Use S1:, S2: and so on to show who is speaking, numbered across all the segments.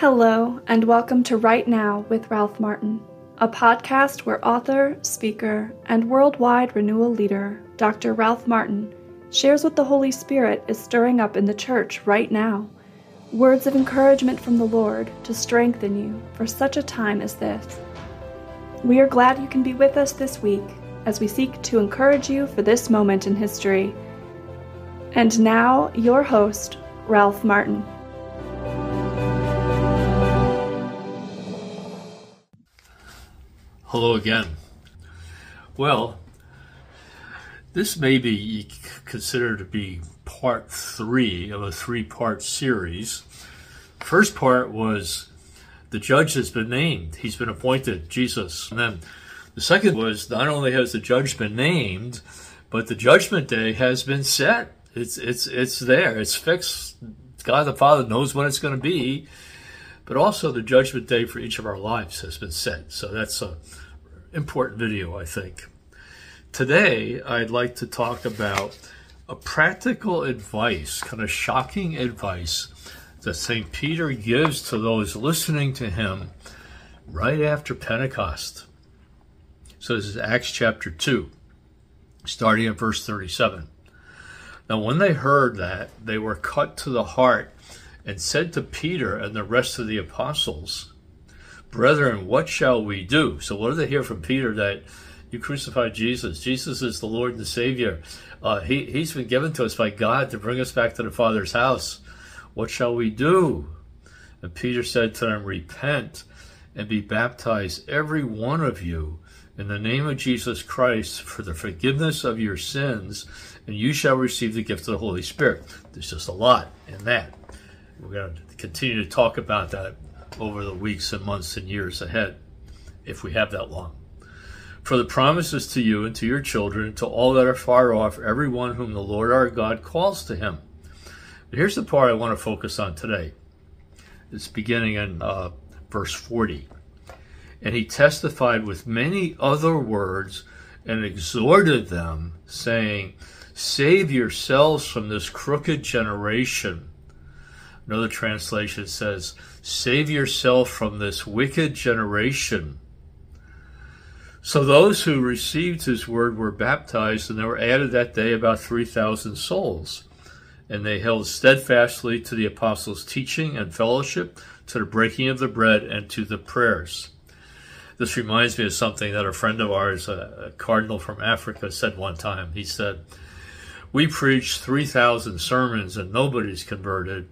S1: Hello, and welcome to Right Now with Ralph Martin, a podcast where author, speaker, and worldwide renewal leader Dr. Ralph Martin shares what the Holy Spirit is stirring up in the church right now. Words of encouragement from the Lord to strengthen you for such a time as this. We are glad you can be with us this week as we seek to encourage you for this moment in history. And now, your host, Ralph Martin.
S2: Hello again. Well, this may be considered to be part three of a three part series. First part was the judge has been named, he's been appointed, Jesus. And then the second was not only has the judge been named, but the judgment day has been set. It's, it's, it's there, it's fixed. God the Father knows when it's going to be but also the judgment day for each of our lives has been set. So that's an important video, I think. Today, I'd like to talk about a practical advice, kind of shocking advice that St. Peter gives to those listening to him right after Pentecost. So this is Acts chapter 2, starting at verse 37. Now, when they heard that, they were cut to the heart and said to Peter and the rest of the apostles, Brethren, what shall we do? So, what do they hear from Peter? That you crucified Jesus. Jesus is the Lord and the Savior. Uh, he, he's been given to us by God to bring us back to the Father's house. What shall we do? And Peter said to them, Repent and be baptized, every one of you, in the name of Jesus Christ for the forgiveness of your sins, and you shall receive the gift of the Holy Spirit. There's just a lot in that. We're going to continue to talk about that over the weeks and months and years ahead, if we have that long. For the promises to you and to your children, and to all that are far off, everyone whom the Lord our God calls to him. But here's the part I want to focus on today. It's beginning in uh, verse 40. And he testified with many other words and exhorted them, saying, Save yourselves from this crooked generation. Another translation says, Save yourself from this wicked generation. So those who received his word were baptized, and there were added that day about 3,000 souls. And they held steadfastly to the apostles' teaching and fellowship, to the breaking of the bread, and to the prayers. This reminds me of something that a friend of ours, a, cardinal from Africa, said one time. He said, We preached 3,000 sermons and nobody's converted.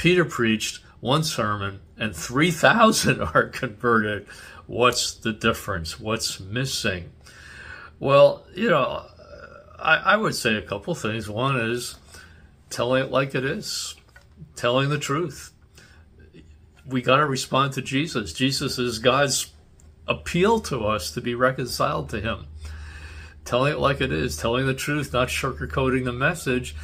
S2: Peter preached one sermon and 3,000 are converted. What's the difference? What's missing? Well, you know, I, I would say a couple things. One is telling it like it is, telling the truth. We got to respond to Jesus. Jesus is God's appeal to us to be reconciled to Him. Telling it like it is, telling the truth, not sugarcoating the message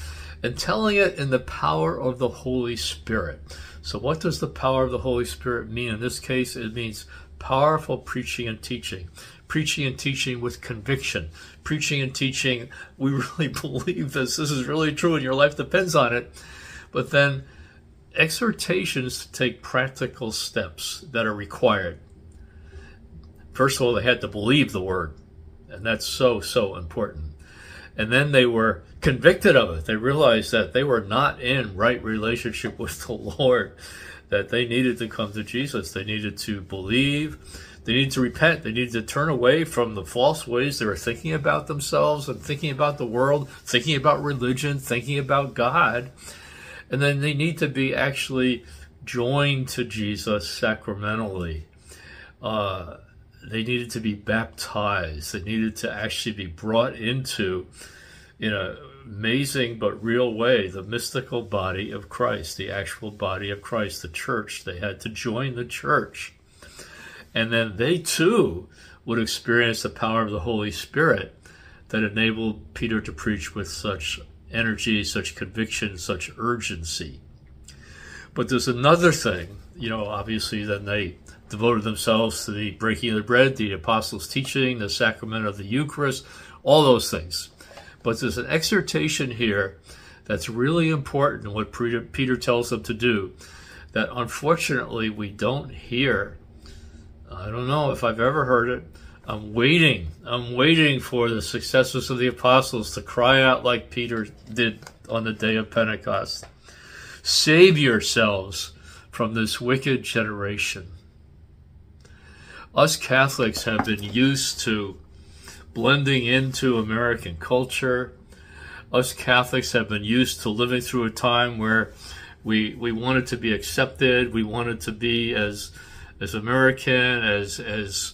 S2: and telling it in the power of the Holy Spirit. So, what does the power of the Holy Spirit mean? In this case, it means powerful preaching and teaching. Preaching and teaching with conviction. Preaching and teaching, we really believe this. This is really true and your life depends on it. But then, exhortations to take practical steps that are required. First of all, they had to believe the word. And that's so, so important. And then they were convicted of it. They realized that they were not in right relationship with the Lord, that they needed to come to Jesus. They needed to believe. They needed to repent. They needed to turn away from the false ways they were thinking about themselves and thinking about the world, thinking about religion, thinking about God. And then they need to be actually joined to Jesus sacramentally. Uh, they needed to be baptized. They needed to actually be brought into, in an amazing but real way, the mystical body of Christ, the actual body of Christ, the church. They had to join the church. And then they too would experience the power of the Holy Spirit that enabled Peter to preach with such energy, such conviction, such urgency. But there's another thing, you know, obviously, then they devoted themselves to the breaking of the bread, the apostles' teaching, the sacrament of the Eucharist, all those things. But there's an exhortation here that's really important, what Peter tells them to do, that unfortunately we don't hear. I don't know if I've ever heard it. I'm waiting. I'm waiting for the successors of the apostles to cry out like Peter did on the day of Pentecost. Save yourselves from this wicked generation. Us Catholics have been used to blending into American culture. Us Catholics have been used to living through a time where we we wanted to be accepted, we wanted to be as as American, as as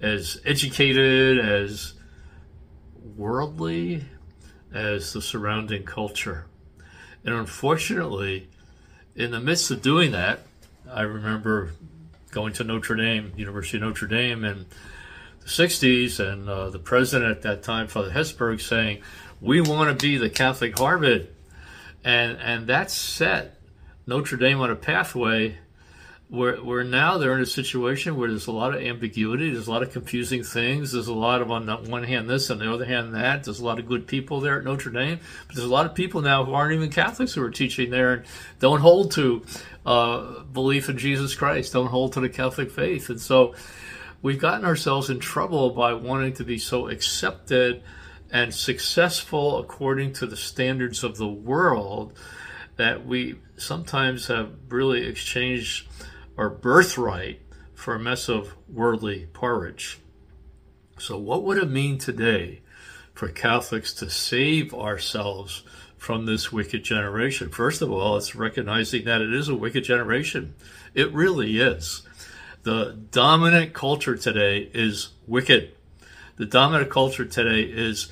S2: as educated, as worldly as the surrounding culture. And unfortunately, in the midst of doing that, I remember going to Notre Dame, University of Notre Dame, in the 60s, and uh, the president at that time, Father Hesburgh, saying, We want to be the Catholic Harvard. And, and that set Notre Dame on a pathway where, where now they're in a situation where there's a lot of ambiguity, there's a lot of confusing things, there's a lot of on the one hand this, on the other hand that. There's a lot of good people there at Notre Dame, but there's a lot of people now who aren't even Catholics who are teaching there and don't hold to uh, belief in Jesus Christ, don't hold to the Catholic faith, and so we've gotten ourselves in trouble by wanting to be so accepted and successful according to the standards of the world that we sometimes have really exchanged our birthright for a mess of worldly porridge. So, what would it mean today for Catholics to save ourselves from this wicked generation? First of all, it's recognizing that it is a wicked generation. It really is. The dominant culture today is wicked. The dominant culture today is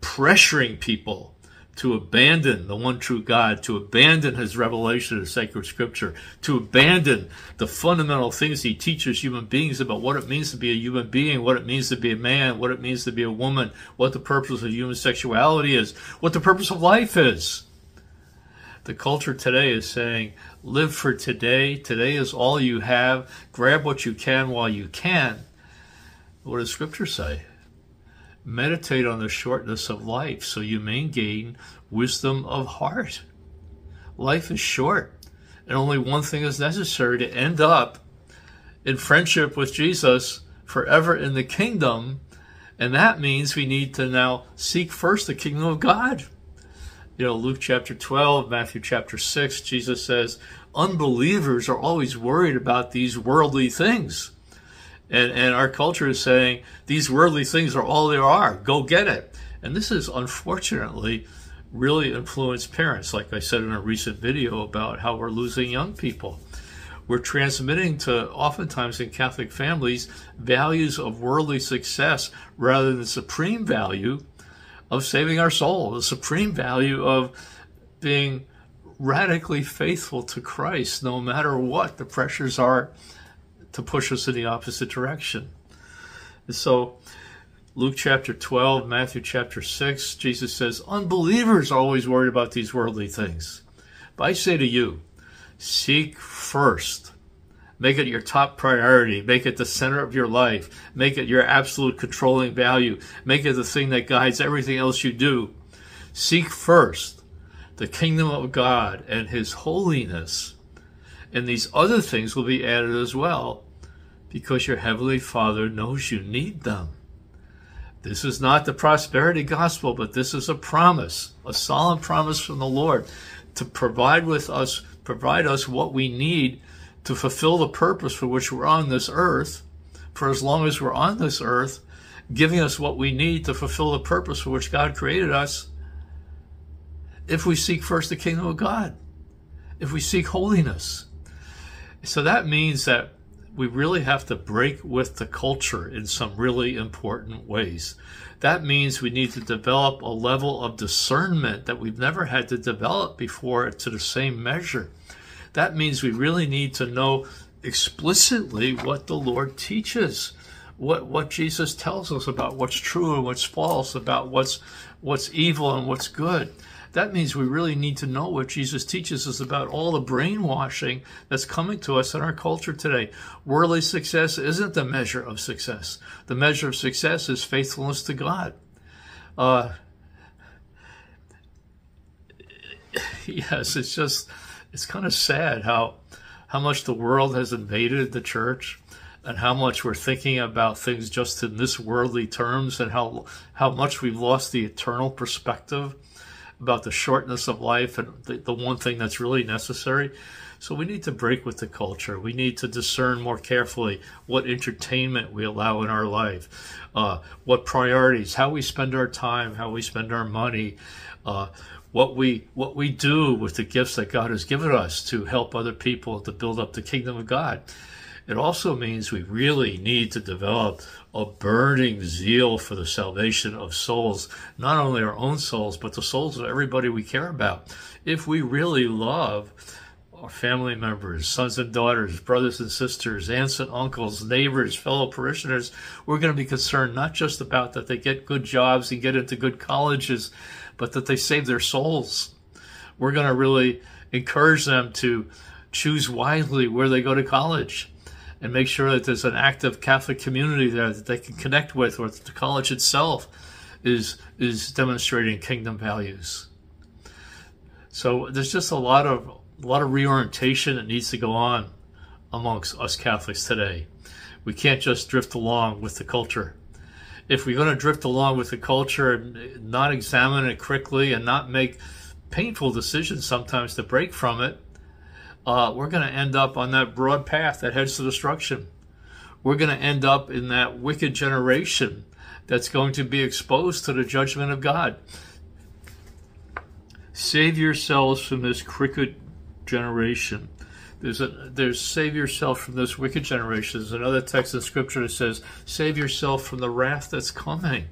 S2: pressuring people to abandon the one true God, to abandon his revelation of sacred scripture, to abandon the fundamental things he teaches human beings about what it means to be a human being, what it means to be a man, what it means to be a woman, what the purpose of human sexuality is, what the purpose of life is. The culture today is saying, live for today. Today is all you have. Grab what you can while you can. What does scripture say? Meditate on the shortness of life so you may gain wisdom of heart. Life is short, and only one thing is necessary to end up in friendship with Jesus forever in the kingdom. And that means we need to now seek first the kingdom of God. You know, Luke chapter 12, Matthew chapter 6, Jesus says, unbelievers are always worried about these worldly things. And, and our culture is saying these worldly things are all there are. Go get it. And this has unfortunately really influenced parents, like I said in a recent video about how we're losing young people. We're transmitting to oftentimes in Catholic families values of worldly success rather than the supreme value of saving our soul, the supreme value of being radically faithful to Christ no matter what the pressures are to push us in the opposite direction. And so, Luke chapter 12, Matthew chapter 6, Jesus says, Unbelievers are always worried about these worldly things. But I say to you, seek first. Make it your top priority. Make it the center of your life. Make it your absolute controlling value. Make it the thing that guides everything else you do. Seek first the kingdom of God and his holiness. And these other things will be added as well because your Heavenly Father knows you need them. This is not the prosperity gospel, but this is a promise, a solemn promise from the Lord to provide with us, provide us what we need to fulfill the purpose for which we're on this earth, for as long as we're on this earth, giving us what we need to fulfill the purpose for which God created us, if we seek first the kingdom of God, if we seek holiness. So that means that we really have to break with the culture in some really important ways. That means we need to develop a level of discernment that we've never had to develop before to the same measure. That means we really need to know explicitly what the Lord teaches, what what Jesus tells us about what's true and what's false, about what's what's evil and what's good that means we really need to know what Jesus teaches us about all the brainwashing that's coming to us in our culture today. Worldly success isn't the measure of success. The measure of success is faithfulness to God. Uh, yes, it's just, it's kind of sad how how much the world has invaded the church and how much we're thinking about things just in this worldly terms and how how much we've lost the eternal perspective about the shortness of life and the, the one thing that's really necessary. So we need to break with the culture. We need to discern more carefully what entertainment we allow in our life, uh, what priorities, how we spend our time, how we spend our money, uh, what we what we do with the gifts that God has given us to help other people to build up the kingdom of God. It also means we really need to develop a burning zeal for the salvation of souls, not only our own souls, but the souls of everybody we care about. If we really love our family members, sons and daughters, brothers and sisters, aunts and uncles, neighbors, fellow parishioners, we're going to be concerned not just about that they get good jobs and get into good colleges, but that they save their souls. We're going to really encourage them to choose wisely where they go to college and make sure that there's an active Catholic community there that they can connect with, or that the college itself is is demonstrating kingdom values. So there's just a lot of a lot of reorientation that needs to go on amongst us Catholics today. We can't just drift along with the culture. If we're going to drift along with the culture and not examine it quickly and not make painful decisions sometimes to break from it, uh, we're going to end up on that broad path that heads to destruction. We're going to end up in that wicked generation that's going to be exposed to the judgment of God. Save yourselves from this crooked generation. There's a there's save yourself from this wicked generation. There's another text in scripture that says, Save yourself from the wrath that's coming.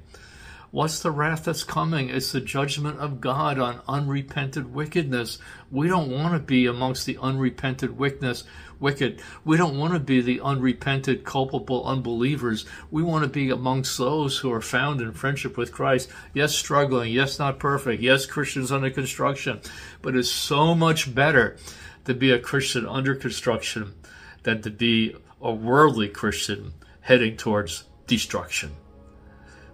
S2: What's the wrath that's coming? It's the judgment of God on unrepented wickedness. We don't want to be amongst the unrepented wickedness, wicked. We don't want to be the unrepented, culpable unbelievers. We want to be amongst those who are found in friendship with Christ. Yes, struggling. Yes, not perfect. Yes, Christians under construction. But it's so much better to be a Christian under construction than to be a worldly Christian heading towards destruction.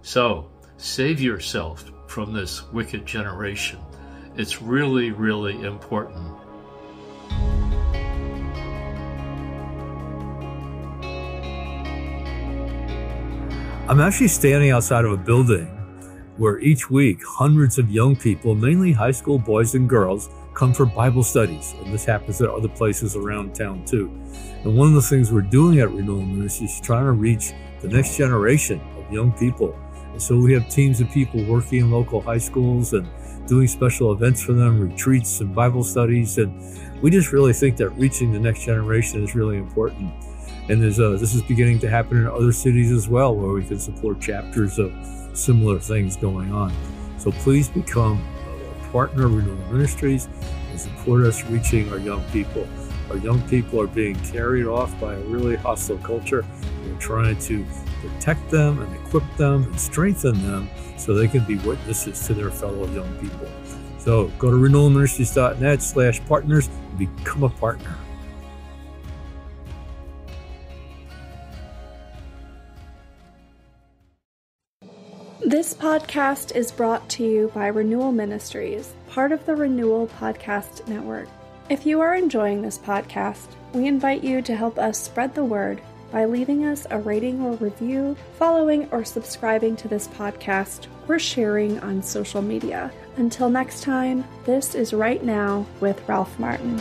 S2: So, Save yourself from this wicked generation. It's really, really important.
S3: I'm actually standing outside of a building where each week hundreds of young people, mainly high school boys and girls, come for Bible studies. And this happens at other places around town too. And one of the things we're doing at Renewal Ministries is trying to reach the next generation of young people so we have teams of people working in local high schools and doing special events for them, retreats and Bible studies. And we just really think that reaching the next generation is really important. And there's a, this is beginning to happen in other cities as well, where we can support chapters of similar things going on. So please become a partner of Renewal Ministries and support us reaching our young people. Our young people are being carried off by a really hostile culture. We're trying to protect them and equip them and strengthen them so they can be witnesses to their fellow young people. So go to renewalministries.net slash partners and become a partner.
S1: This podcast is brought to you by Renewal Ministries, part of the Renewal Podcast Network. If you are enjoying this podcast, we invite you to help us spread the word by leaving us a rating or review, following or subscribing to this podcast, or sharing on social media. Until next time, this is Right Now with Ralph Martin.